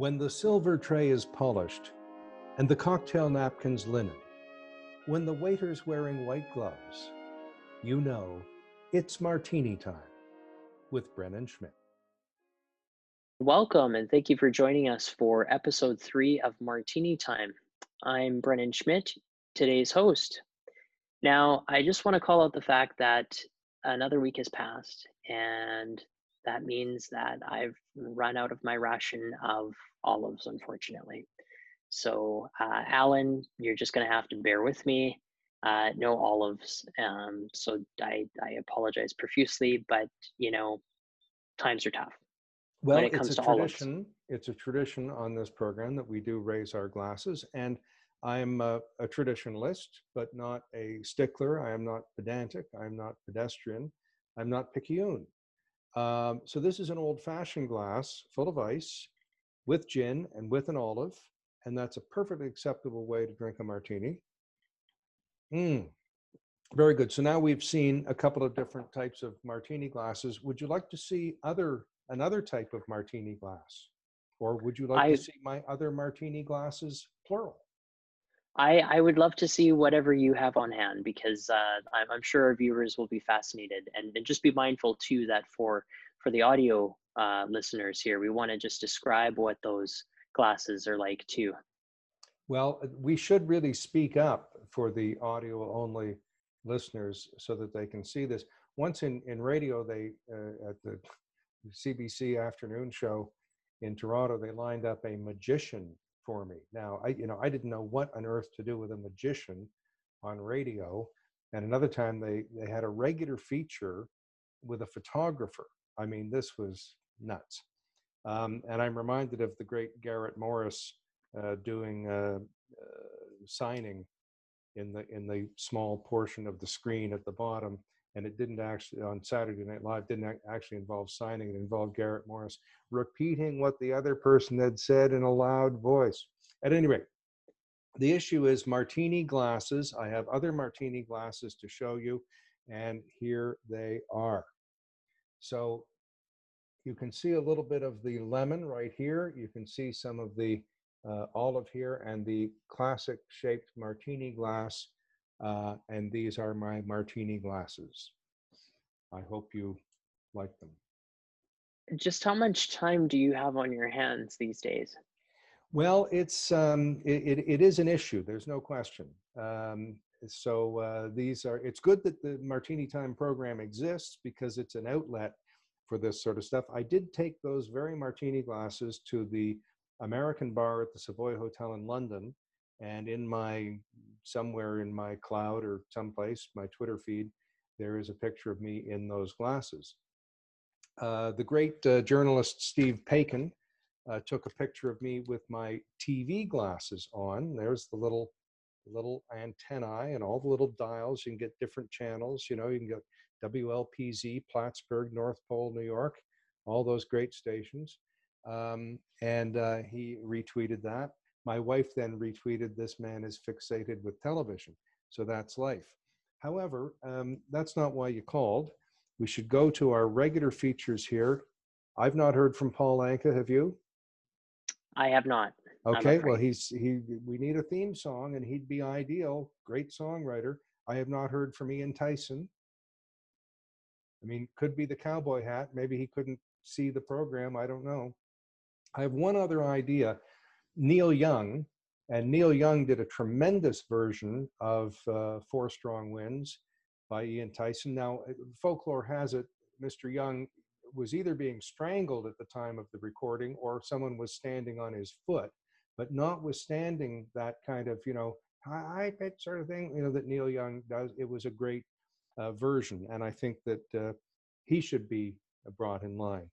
When the silver tray is polished and the cocktail napkins linen, when the waiter's wearing white gloves, you know it's martini time with Brennan Schmidt. Welcome and thank you for joining us for episode three of Martini Time. I'm Brennan Schmidt, today's host. Now, I just want to call out the fact that another week has passed, and that means that I've run out of my ration of olives, unfortunately. So, uh, Alan, you're just going to have to bear with me. Uh, no olives. Um, so I, I apologize profusely, but you know, times are tough. Well, it it's a tradition. Olives. It's a tradition on this program that we do raise our glasses, and I'm a, a, traditionalist, but not a stickler. I am not pedantic. I'm not pedestrian. I'm not picayune. Um, so this is an old-fashioned glass full of ice with gin and with an olive, and that's a perfectly acceptable way to drink a martini. Mm, very good. So now we've seen a couple of different types of martini glasses. Would you like to see other another type of martini glass, or would you like I, to see my other martini glasses plural? I, I would love to see whatever you have on hand because uh, I'm, I'm, sure our viewers will be fascinated and, and just be mindful too that for for the audio uh, listeners here, we want to just describe what those glasses are like too. Well, uh, we should really speak up for the audio only listeners so that they can see this. Once in, in radio, they uh, at the CBC afternoon show in Toronto, they lined up a magician for me. Now, I you know I didn't know what on earth to do with a magician on radio, and another time they they had a regular feature with a photographer. I mean, this was nuts. Um, and I'm reminded of the great Garrett Morris uh, doing uh, uh, signing in the in the small portion of the screen at the bottom and it didn't actually on Saturday Night Live didn't actually involve signing. It involved Garrett Morris repeating what the other person had said in a loud voice. At any rate, the issue is martini glasses. I have other martini glasses to show you, and here they are. So you can see a little bit of the lemon right here. You can see some of the uh, olive here and the classic shaped martini glass uh, and these are my martini glasses. I hope you like them. Just how much time do you have on your hands these days? Well, it's um, it, it, it is an issue. There's no question. Um, so uh, these are. It's good that the Martini Time program exists because it's an outlet for this sort of stuff. I did take those very martini glasses to the American bar at the Savoy Hotel in London, and in my somewhere in my cloud or someplace, my Twitter feed, there is a picture of me in those glasses. Uh, the great uh, journalist Steve Paikin uh, took a picture of me with my TV glasses on. There's the little little antennae and all the little dials. You can get different channels. You know, you can get WLPZ, Plattsburgh, North Pole, New York, all those great stations. Um, and uh, he retweeted that. My wife then retweeted, This man is fixated with television. So that's life. However, um, that's not why you called. We should go to our regular features here. I've not heard from Paul Anka. Have you? I have not. Okay, well, he's he. We need a theme song, and he'd be ideal. Great songwriter. I have not heard from Ian Tyson. I mean, could be the cowboy hat. Maybe he couldn't see the program. I don't know. I have one other idea. Neil Young, and Neil Young did a tremendous version of uh, Four Strong Winds by Ian Tyson. Now, uh, folklore has it Mr. Young was either being strangled at the time of the recording or someone was standing on his foot. But notwithstanding that kind of, you know, high pitch sort of thing, you know, that Neil Young does, it was a great uh, version. And I think that uh, he should be brought in line.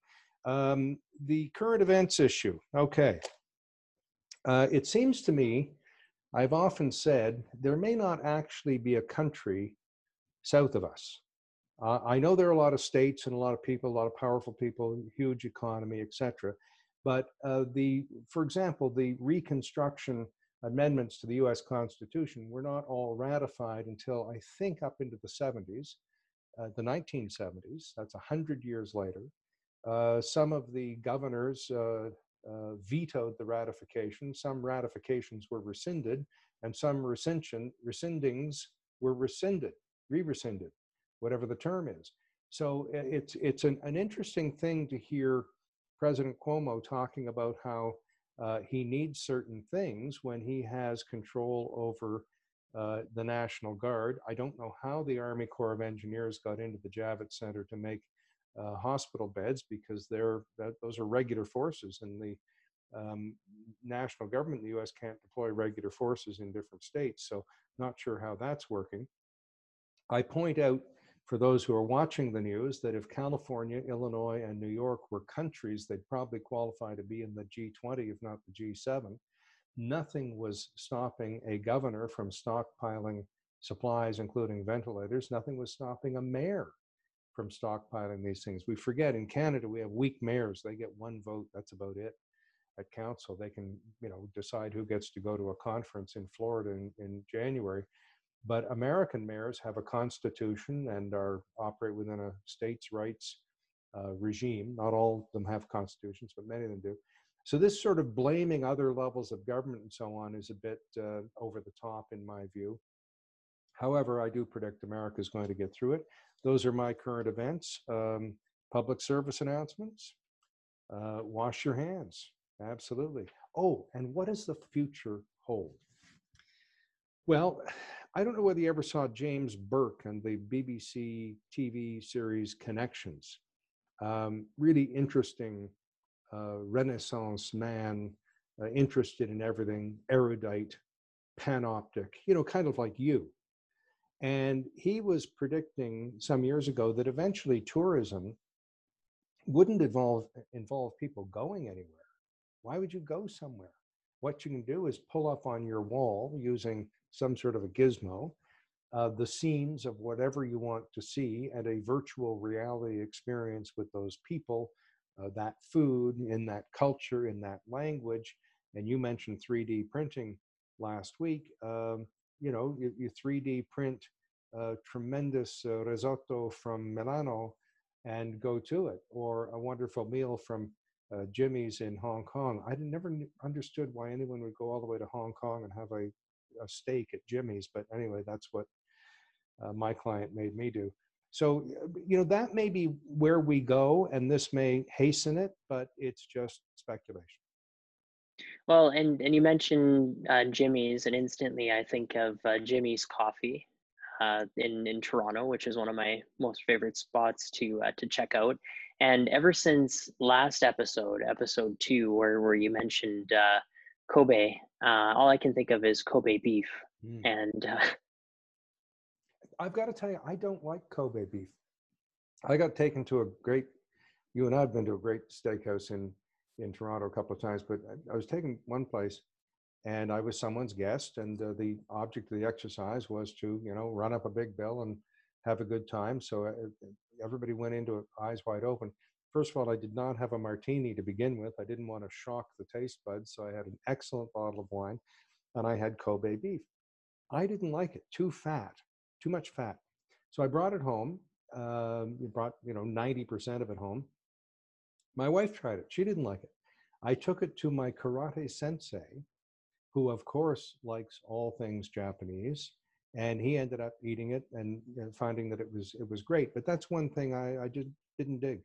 Um, the current events issue. Okay. Uh, it seems to me, I've often said, there may not actually be a country south of us. Uh, I know there are a lot of states and a lot of people, a lot of powerful people, huge economy, etc. But uh, the, for example, the Reconstruction amendments to the U.S. Constitution were not all ratified until I think up into the 70s, uh, the 1970s. That's a hundred years later. Uh, some of the governors uh, uh, vetoed the ratification. Some ratifications were rescinded, and some rescension, rescindings were rescinded, re-rescinded, whatever the term is. So it's it's an, an interesting thing to hear President Cuomo talking about how uh, he needs certain things when he has control over uh, the National Guard. I don't know how the Army Corps of Engineers got into the Javits Center to make uh, hospital beds because they're that, those are regular forces, and the um, national government in the U.S. can't deploy regular forces in different states. So, not sure how that's working. I point out for those who are watching the news that if California, Illinois, and New York were countries, they'd probably qualify to be in the G20, if not the G7. Nothing was stopping a governor from stockpiling supplies, including ventilators. Nothing was stopping a mayor from stockpiling these things. We forget in Canada we have weak mayors. They get one vote. That's about it at council. They can, you know, decide who gets to go to a conference in Florida in, in January. But American mayors have a constitution and are operate within a states' rights uh, regime. Not all of them have constitutions, but many of them do. So this sort of blaming other levels of government and so on is a bit uh, over the top in my view. However, I do predict America is going to get through it. Those are my current events. Um, public service announcements. Uh, wash your hands. Absolutely. Oh, and what does the future hold? Well, I don't know whether you ever saw James Burke and the BBC TV series Connections. Um, really interesting uh, Renaissance man, uh, interested in everything, erudite, panoptic, you know, kind of like you. And he was predicting some years ago that eventually tourism wouldn't involve, involve people going anywhere. Why would you go somewhere? What you can do is pull up on your wall using some sort of a gizmo uh, the scenes of whatever you want to see and a virtual reality experience with those people, uh, that food, in that culture, in that language. And you mentioned 3D printing last week. Um, you know, you, you 3D print a tremendous uh, risotto from Milano and go to it, or a wonderful meal from uh, Jimmy's in Hong Kong. I never understood why anyone would go all the way to Hong Kong and have a, a steak at Jimmy's, but anyway, that's what uh, my client made me do. So, you know, that may be where we go, and this may hasten it, but it's just speculation. Well, and and you mentioned uh, Jimmy's, and instantly I think of uh, Jimmy's Coffee uh, in in Toronto, which is one of my most favorite spots to uh, to check out. And ever since last episode, episode two, where where you mentioned uh, Kobe, uh, all I can think of is Kobe beef, mm. and I've got to tell you, I don't like Kobe beef. I got taken to a great. You and I've been to a great steakhouse in in Toronto a couple of times, but I, I was taken one place, and I was someone's guest, and uh, the object of the exercise was to you know run up a big bill and have a good time. So uh, everybody went into it eyes wide open. First of all, I did not have a martini to begin with. I didn't want to shock the taste buds, so I had an excellent bottle of wine, and I had Kobe beef. I didn't like it; too fat too much fat. So I brought it home. Um, brought you know 90% of it home. My wife tried it. She didn't like it. I took it to my karate sensei, who of course likes all things Japanese, and he ended up eating it and you finding that it was it was great. But that's one thing I, I just didn't dig.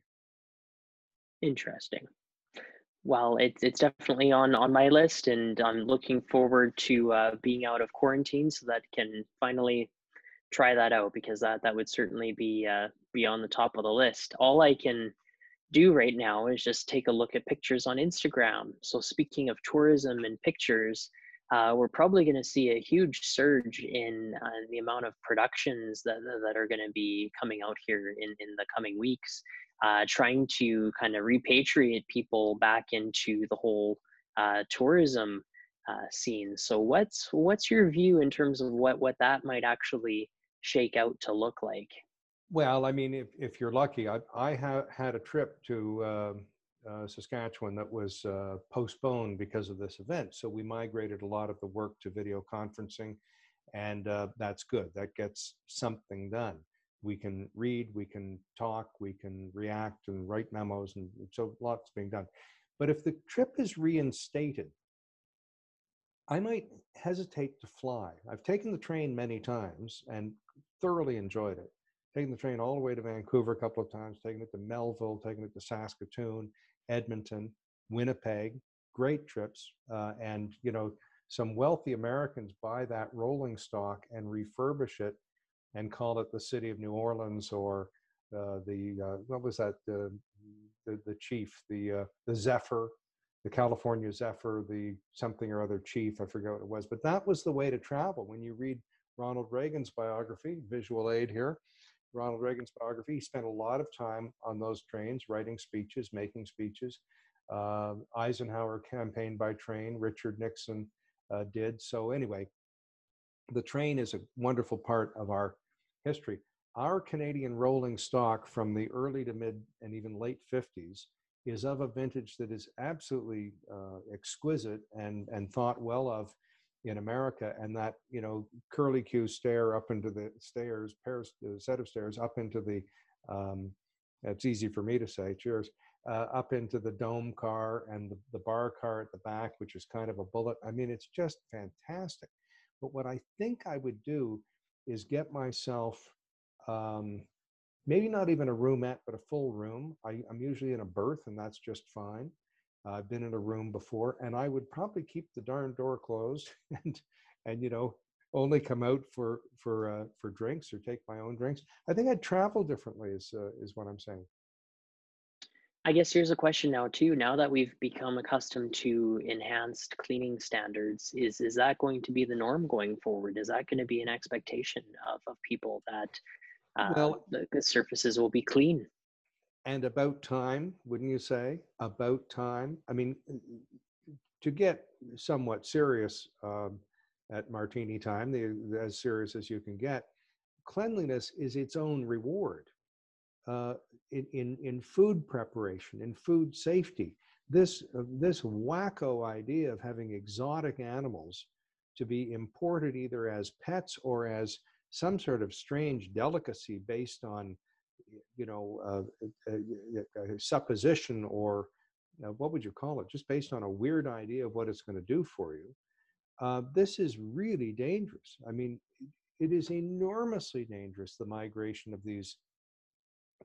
Interesting. Well, it's it's definitely on on my list, and I'm looking forward to uh, being out of quarantine so that can finally try that out because that that would certainly be uh, be on the top of the list. All I can do right now is just take a look at pictures on Instagram. So speaking of tourism and pictures, uh, we're probably going to see a huge surge in uh, the amount of productions that that are going to be coming out here in in the coming weeks, uh, trying to kind of repatriate people back into the whole uh, tourism uh, scene. So what's what's your view in terms of what what that might actually shake out to look like? Well, I mean, if, if you're lucky, I, I ha- had a trip to uh, Saskatchewan that was uh, postponed because of this event. So we migrated a lot of the work to video conferencing, and uh, that's good. That gets something done. We can read, we can talk, we can react and write memos, and so lots being done. But if the trip is reinstated, I might hesitate to fly. I've taken the train many times and thoroughly enjoyed it. Taking the train all the way to Vancouver a couple of times, taking it to Melville, taking it to Saskatoon, Edmonton, Winnipeg, great trips. Uh, and, you know, some wealthy Americans buy that rolling stock and refurbish it and call it the city of New Orleans or uh, the, uh, what was that, the, the chief, the, uh, the Zephyr, the California Zephyr, the something or other chief, I forget what it was, but that was the way to travel. When you read Ronald Reagan's biography, visual aid here, Ronald Reagan's biography, he spent a lot of time on those trains, writing speeches, making speeches. Uh, Eisenhower campaigned by train, Richard Nixon uh, did. So, anyway, the train is a wonderful part of our history. Our Canadian rolling stock from the early to mid and even late 50s is of a vintage that is absolutely uh, exquisite and, and thought well of in America, and that you know curly Q stair up into the stairs, pair uh, set of stairs up into the. Um, it's easy for me to say. Cheers. Uh, up into the dome car and the, the bar car at the back, which is kind of a bullet. I mean, it's just fantastic. But what I think I would do is get myself um, maybe not even a roomette, but a full room. I, am usually in a berth, and that's just fine. Uh, I've been in a room before, and I would probably keep the darn door closed and and you know only come out for for uh, for drinks or take my own drinks. I think I'd travel differently. Is uh, is what I'm saying. I guess here's a question now too. Now that we've become accustomed to enhanced cleaning standards, is is that going to be the norm going forward? Is that going to be an expectation of, of people that uh, well, the, the surfaces will be clean? And about time, wouldn't you say? About time. I mean, to get somewhat serious um, at martini time, the, as serious as you can get, cleanliness is its own reward. Uh, in, in, in food preparation, in food safety, this, uh, this wacko idea of having exotic animals to be imported either as pets or as some sort of strange delicacy based on you know, a, a, a, supposition or uh, what would you call it, just based on a weird idea of what it's going to do for you. Uh, this is really dangerous. I mean, it is enormously dangerous, the migration of these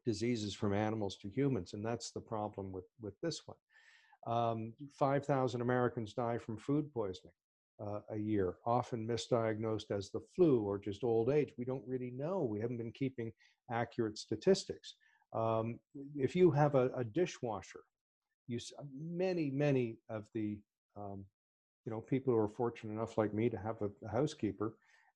diseases from animals to humans, and that's the problem with, with this one. Um, 5,000 Americans die from food poisoning uh, a year, often misdiagnosed as the flu or just old age. We don't really know. We haven't been keeping accurate statistics. Um, if you have a, a, dishwasher, you many many of the um, you know people who are fortunate enough like me to have a, a housekeeper.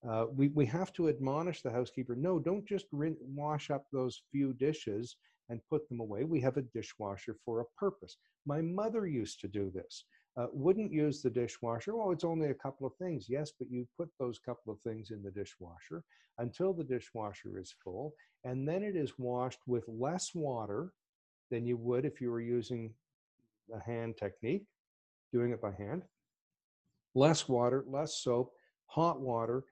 Uh, we, we have to admonish the housekeeper no don't just rin- wash up those few dishes and put them away we have a dishwasher for a purpose my mother used to do this uh, wouldn't use the dishwasher. Well, it's only a couple of things. Yes, but you put those couple of things in the dishwasher until the dishwasher is full, and then it is washed with less water than you would if you were using the hand technique, doing it by hand. Less water, less soap, hot water,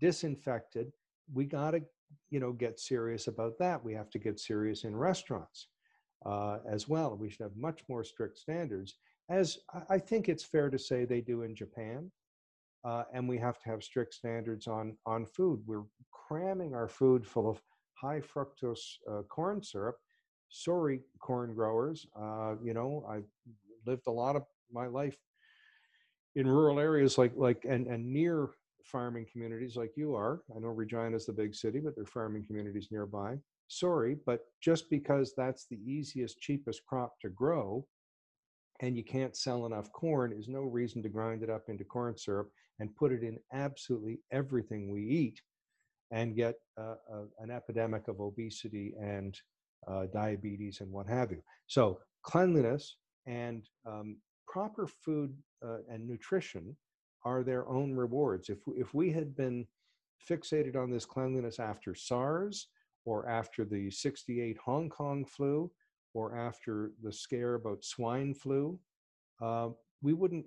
disinfected. We got to, you know, get serious about that. We have to get serious in restaurants uh, as well. We should have much more strict standards as I think it's fair to say they do in Japan. Uh, and we have to have strict standards on, on food. We're cramming our food full of high fructose uh, corn syrup. Sorry, corn growers. Uh, you know, I've lived a lot of my life in rural areas like like and, and near farming communities like you are. I know Regina is the big city, but there are farming communities nearby. Sorry, but just because that's the easiest, cheapest crop to grow and you can't sell enough corn is no reason to grind it up into corn syrup and put it in absolutely everything we eat and get uh, an epidemic of obesity and uh, diabetes and what have you. So, cleanliness and um, proper food uh, and nutrition are their own rewards. If, if we had been fixated on this cleanliness after SARS or after the 68 Hong Kong flu, or after the scare about swine flu, uh, we wouldn't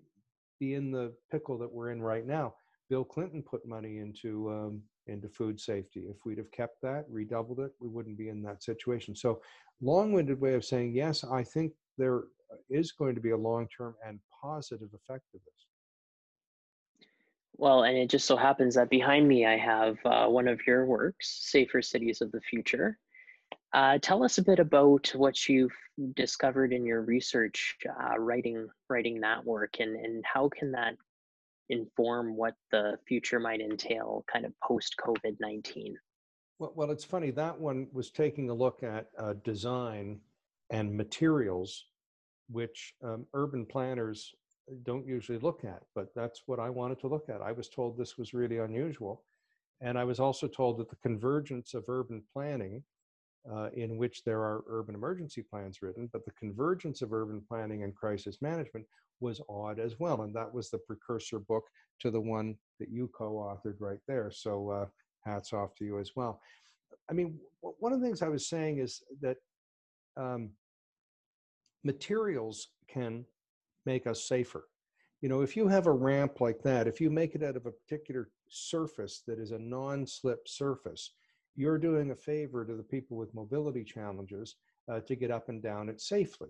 be in the pickle that we're in right now. Bill Clinton put money into um, into food safety. If we'd have kept that, redoubled it, we wouldn't be in that situation. So, long-winded way of saying yes, I think there is going to be a long term and positive effect of this. Well, and it just so happens that behind me I have uh, one of your works, Safer Cities of the Future. Uh, tell us a bit about what you've discovered in your research uh, writing writing that work, and and how can that inform what the future might entail, kind of post COVID nineteen. Well, well, it's funny that one was taking a look at uh, design and materials, which um, urban planners don't usually look at, but that's what I wanted to look at. I was told this was really unusual. And I was also told that the convergence of urban planning, uh, in which there are urban emergency plans written, but the convergence of urban planning and crisis management was odd as well. And that was the precursor book to the one that you co authored right there. So uh, hats off to you as well. I mean, one of the things I was saying is that um, materials can make us safer. You know, if you have a ramp like that, if you make it out of a particular surface that is a non slip surface, you're doing a favor to the people with mobility challenges uh, to get up and down it safely.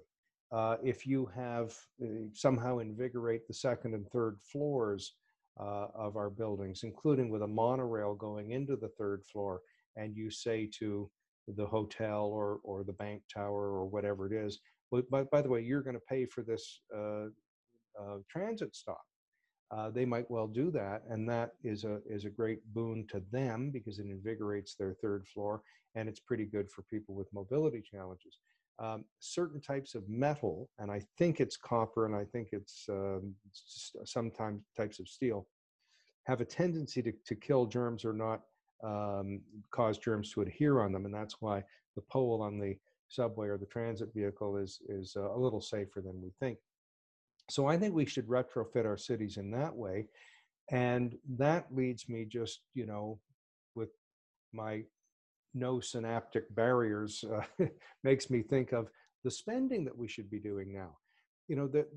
Uh, if you have uh, somehow invigorate the second and third floors uh, of our buildings, including with a monorail going into the third floor, and you say to the hotel or, or the bank tower or whatever it is, but by, by the way, you're going to pay for this uh, uh, transit stop. Uh, they might well do that, and that is a is a great boon to them because it invigorates their third floor, and it's pretty good for people with mobility challenges. Um, certain types of metal, and I think it's copper, and I think it's, um, sometimes types of steel, have a tendency to, to kill germs or not um, cause germs to adhere on them, and that's why the pole on the subway or the transit vehicle is is uh, a little safer than we think. So I think we should retrofit our cities in that way, and that leads me just you know with my no synaptic barriers uh, makes me think of the spending that we should be doing now. You know that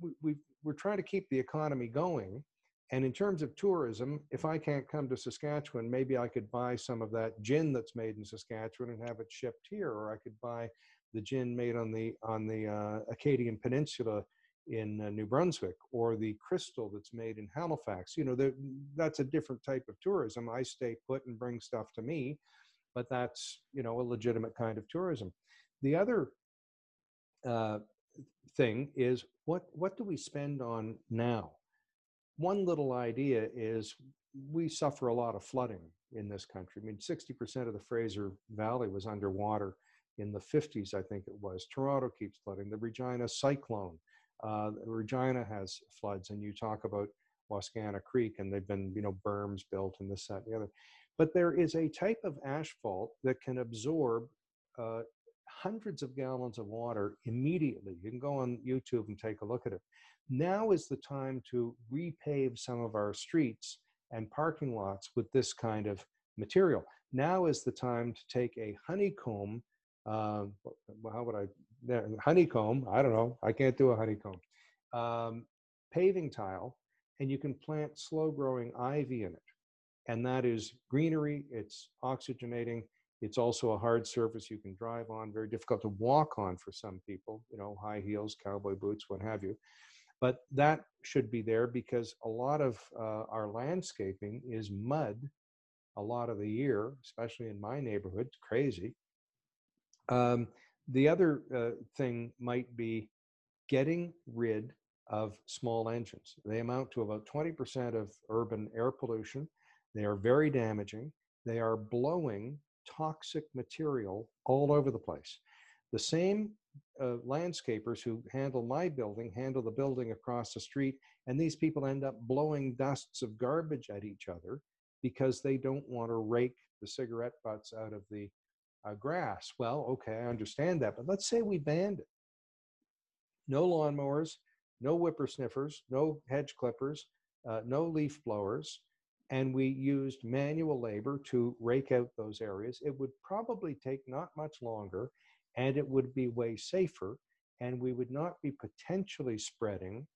we, we we're trying to keep the economy going, and in terms of tourism, if I can't come to Saskatchewan, maybe I could buy some of that gin that's made in Saskatchewan and have it shipped here, or I could buy the gin made on the on the uh, Acadian Peninsula in uh, New Brunswick, or the crystal that's made in Halifax. You know, that's a different type of tourism. I stay put and bring stuff to me, but that's you know a legitimate kind of tourism. The other uh, thing is what what do we spend on now? one little idea is we suffer a lot of flooding in this country. I mean, 60% of the Fraser Valley was underwater in the 50s, I think it was. Toronto keeps flooding. The Regina cyclone, uh, Regina has floods, and you talk about Wascana Creek, and they've been, you know, berms built and this, that, and the other. But there is a type of asphalt that can absorb uh, hundreds of gallons of water immediately. You can go on YouTube and take a look at it. Now is the time to repave some of our streets and parking lots with this kind of material. Now is the time to take a honeycomb. Uh, how would I? Honeycomb. I don't know. I can't do a honeycomb. Um, paving tile, and you can plant slow-growing ivy in it, and that is greenery. It's oxygenating it's also a hard surface you can drive on, very difficult to walk on for some people, you know, high heels, cowboy boots, what have you. But that should be there because a lot of uh, our landscaping is mud a lot of the year, especially in my neighborhood. Crazy. Um, the other uh, thing might be getting rid of small engines. They amount to about 20% of urban air pollution. They are very damaging. They are blowing toxic material all over the place. The same uh, landscapers who handle my building handle the building across the street, and these people end up blowing dusts of garbage at each other because they don't want to rake the cigarette butts out of the uh, grass. Well, okay, I understand that, but let's say we banned it. No lawnmowers, no whippersniffers, no hedge clippers, uh, no leaf blowers, and we used manual labor to rake out those areas, it would probably take not much longer and it would be way safer. And we would not be potentially spreading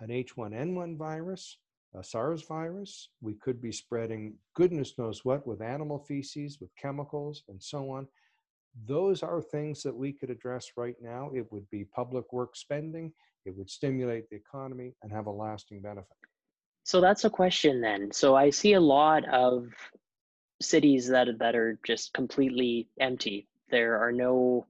an H1N1 virus, SARS virus. We could be spreading goodness knows what with animal feces, with chemicals, and so on. those are things that we could address right now. It would be public work spending, it would stimulate the economy and have a lasting benefit. So that's a question then. So I see a lot of cities that that are just completely empty. There are no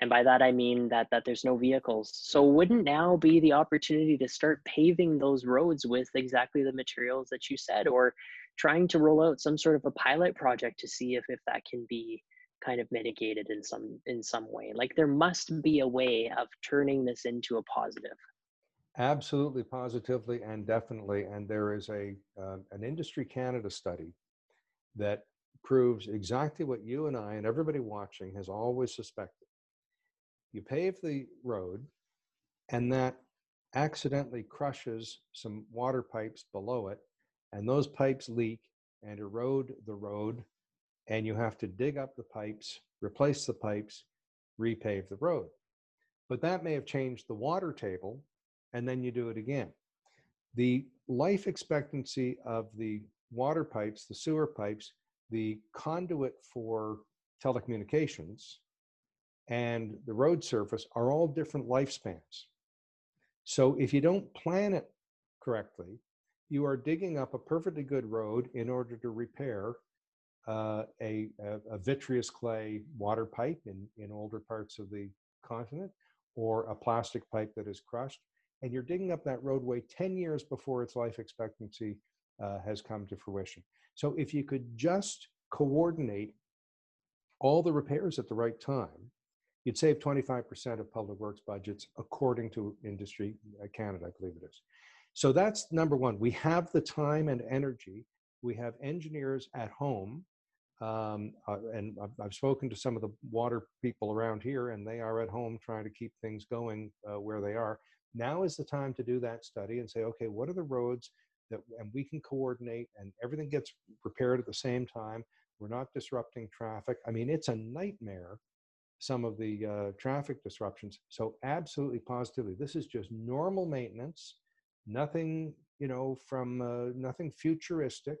and by that I mean that that there's no vehicles. So wouldn't now be the opportunity to start paving those roads with exactly the materials that you said or trying to roll out some sort of a pilot project to see if if that can be kind of mitigated in some in some way. Like there must be a way of turning this into a positive. Absolutely, positively, and definitely. And there is a uh, an Industry Canada study that proves exactly what you and I and everybody watching has always suspected. You pave the road, and that accidentally crushes some water pipes below it, and those pipes leak and erode the road, and you have to dig up the pipes, replace the pipes, repave the road. But that may have changed the water table and then you do it again. The life expectancy of the water pipes, the sewer pipes, the conduit for telecommunications, and the road surface are all different lifespans. So if you don't plan it correctly, you are digging up a perfectly good road in order to repair uh, a, a, vitreous clay water pipe in, in older parts of the continent or a plastic pipe that is crushed and you're digging up that roadway 10 years before its life expectancy uh, has come to fruition. So if you could just coordinate all the repairs at the right time, you'd save 25% of public works budgets according to industry uh, Canada, I believe it is. So that's number one. We have the time and energy. We have engineers at home. Um, uh, and I've, I've, spoken to some of the water people around here, and they are at home trying to keep things going uh, where they are. Now is the time to do that study and say, okay, what are the roads that, and we can coordinate and everything gets repaired at the same time. We're not disrupting traffic. I mean, it's a nightmare, some of the uh, traffic disruptions. So absolutely positively, this is just normal maintenance, nothing, you know, from uh, nothing futuristic,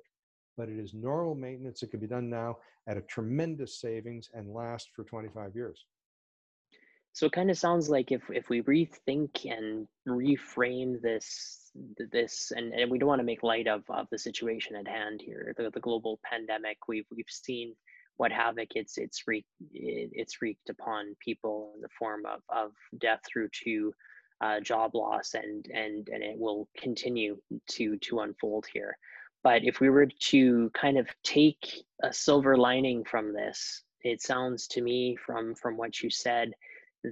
but it is normal maintenance. It can be done now at a tremendous savings and last for 25 years. So it kind of sounds like if if we rethink and reframe this this and, and we don't want to make light of, of the situation at hand here, the, the global pandemic, we've we've seen what havoc it's it's wreaked it's wreaked upon people in the form of, of death through to uh, job loss and and and it will continue to to unfold here. But if we were to kind of take a silver lining from this, it sounds to me from from what you said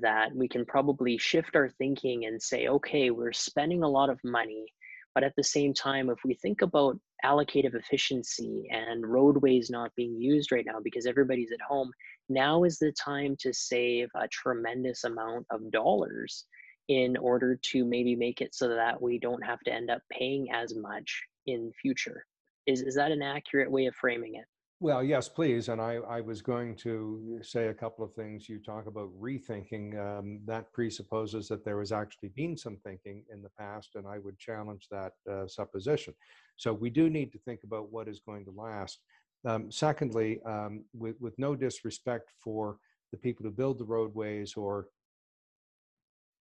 that we can probably shift our thinking and say, okay, we're spending a lot of money, but at the same time, if we think about allocative efficiency and roadways not being used right now because everybody's at home, now is the time to save a tremendous amount of dollars in order to maybe make it so that we don't have to end up paying as much in future. Is, is that an accurate way of framing it? Well, yes, please. And I, I was going to say a couple of things. You talk about rethinking. Um, that presupposes that there has actually been some thinking in the past, and I would challenge that uh, supposition. So we do need to think about what is going to last. Um, secondly, um, with, with no disrespect for the people who build the roadways or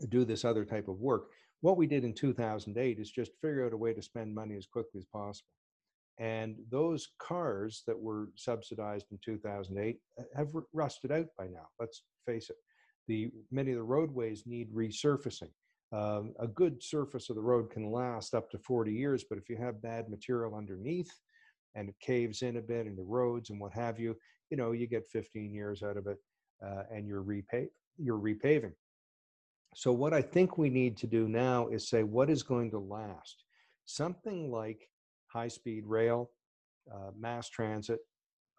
do this other type of work, what we did in 2008 is just figure out a way to spend money as quickly as possible. And those cars that were subsidized in 2008 uh, have rusted out by now. Let's face it. The many of the roadways need resurfacing. Um, a good surface of the road can last up to 40 years, but if you have bad material underneath and it caves in a bit in the roads and what have you, you know, you get 15 years out of it uh, and you're, repave, you're repaving. So, what I think we need to do now is say, what is going to last? Something like high speed rail, uh, mass transit,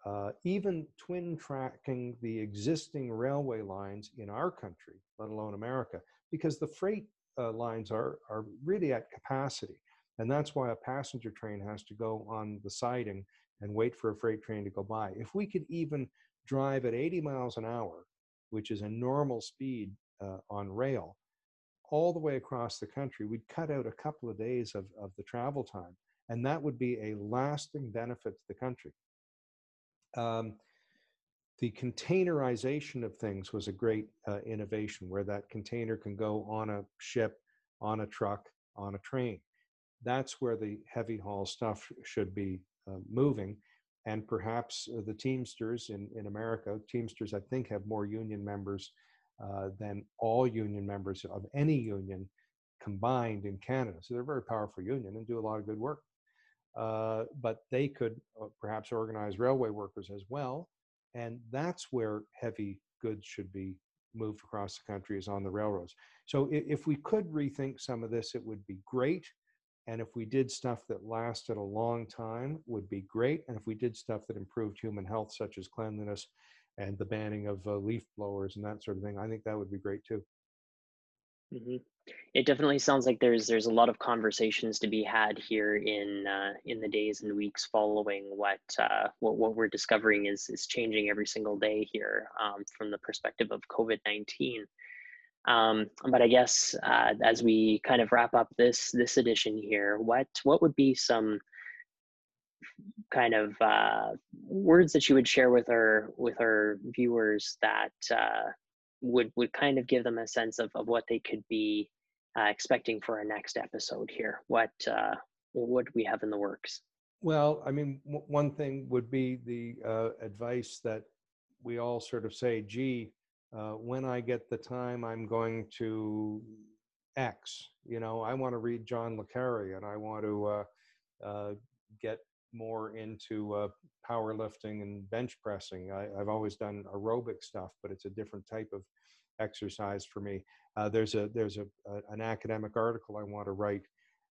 uh, even twin tracking the existing railway lines in our country, let alone America, because the freight uh, lines are, are really at capacity. And that's why a passenger train has to go on the siding and wait for a freight train to go by. If we could even drive at 80 miles an hour, which is a normal speed uh, on rail, all the way across the country, we'd cut out a couple of days of, of the travel time and that would be a lasting benefit to the country. Um, the containerization of things was a great uh, innovation where that container can go on a ship, on a truck, on a train. That's where the heavy haul stuff should be uh, moving. And perhaps uh, the Teamsters in, in America, Teamsters, I think, have more union members uh, than all union members of any union combined in Canada. So they're a very powerful union and do a lot of good work. Uh, but they could uh, perhaps organize railway workers as well and that's where heavy goods should be moved across the country is on the railroads. So if we could rethink some of this, it would be great. And if we did stuff that lasted a long time, would be great. And if we did stuff that improved human health, such as cleanliness and the banning of uh, leaf blowers and that sort of thing, I think that would be great too. Mm-hmm. It definitely sounds like there's there's a lot of conversations to be had here in uh, in the days and weeks following what uh, what what we're discovering is is changing every single day here um, from the perspective of COVID nineteen. Um, but I guess uh, as we kind of wrap up this this edition here, what what would be some kind of uh, words that you would share with our with our viewers that uh, would would kind of give them a sense of, of what they could be uh, expecting for our next episode here. What uh, what we have in the works? Well, I mean, w- one thing would be the uh, advice that we all sort of say, "Gee, uh, when I get the time, I'm going to X." You know, I want to read John le Carre, and I want to uh, uh, get more into uh, powerlifting and bench pressing. I, have always done aerobic stuff, but it's a different type of exercise for me. Uh, there's a there's a, a, an academic article I want to write.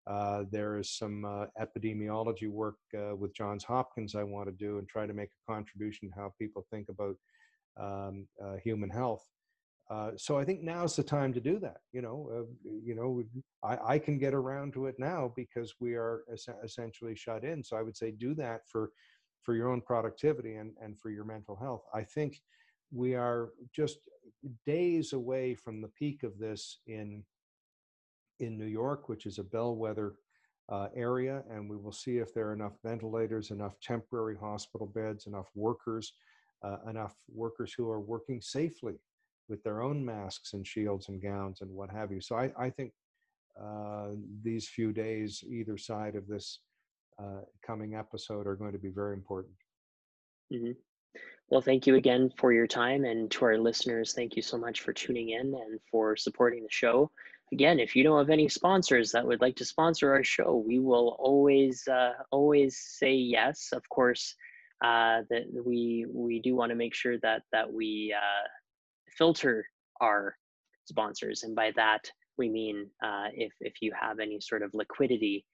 Uh, there is some uh, epidemiology work uh, with Johns Hopkins I want to do and try to make a contribution to how people think about um, uh, human health. Uh, so I think now's the time to do that. You know, uh, you know, I, I, can get around to it now because we are es- essentially shut in. So I would say do that for for your own productivity and and for your mental health. I think we are just days away from the peak of this in in New York, which is a bellwether uh, area, and we will see if there are enough ventilators, enough temporary hospital beds, enough workers, uh, enough workers who are working safely with their own masks and shields and gowns and what have you. So I, I think uh, these few days, either side of this uh, coming episode, are going to be very important. Mm-hmm. Well, thank you again for your time. And to our listeners, thank you so much for tuning in and for supporting the show. Again, if you know of any sponsors that would like to sponsor our show, we will always, uh, always say yes. Of course, uh, that we we do want to make sure that that we uh, filter our sponsors. And by that, we mean uh, if, if you have any sort of liquidity,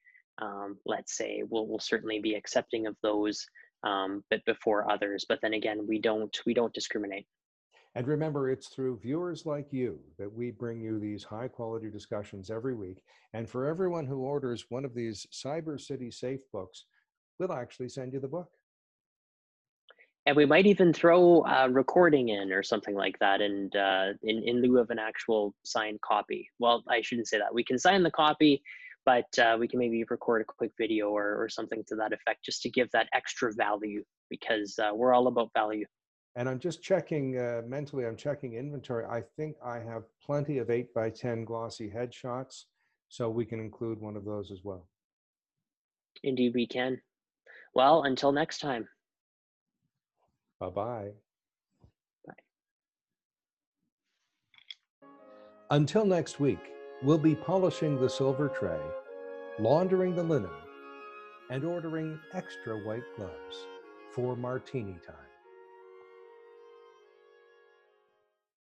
um, let's say, we'll, we'll certainly be accepting of those, um, but before others. But then again, we don't, we don't discriminate. And remember, it's through viewers like you that we bring you these high quality discussions every week. And for everyone who orders one of these Cyber City Safe books, we'll actually send you the book and we might even throw a recording in or something like that and uh, in, in lieu of an actual signed copy. Well i shouldn't say that. We can sign the copy but uh, we can maybe record a quick video or, or something to that effect just to give that extra value because uh, we're all about value. And i'm just checking uh, mentally i'm checking inventory. I think i have plenty of 8 by 10 glossy headshots so we can include one of those as well. Indeed we can. Well until next time Bye-bye. Bye. Until next week, we'll be polishing the silver tray, laundering the linen, and ordering extra white gloves for martini time.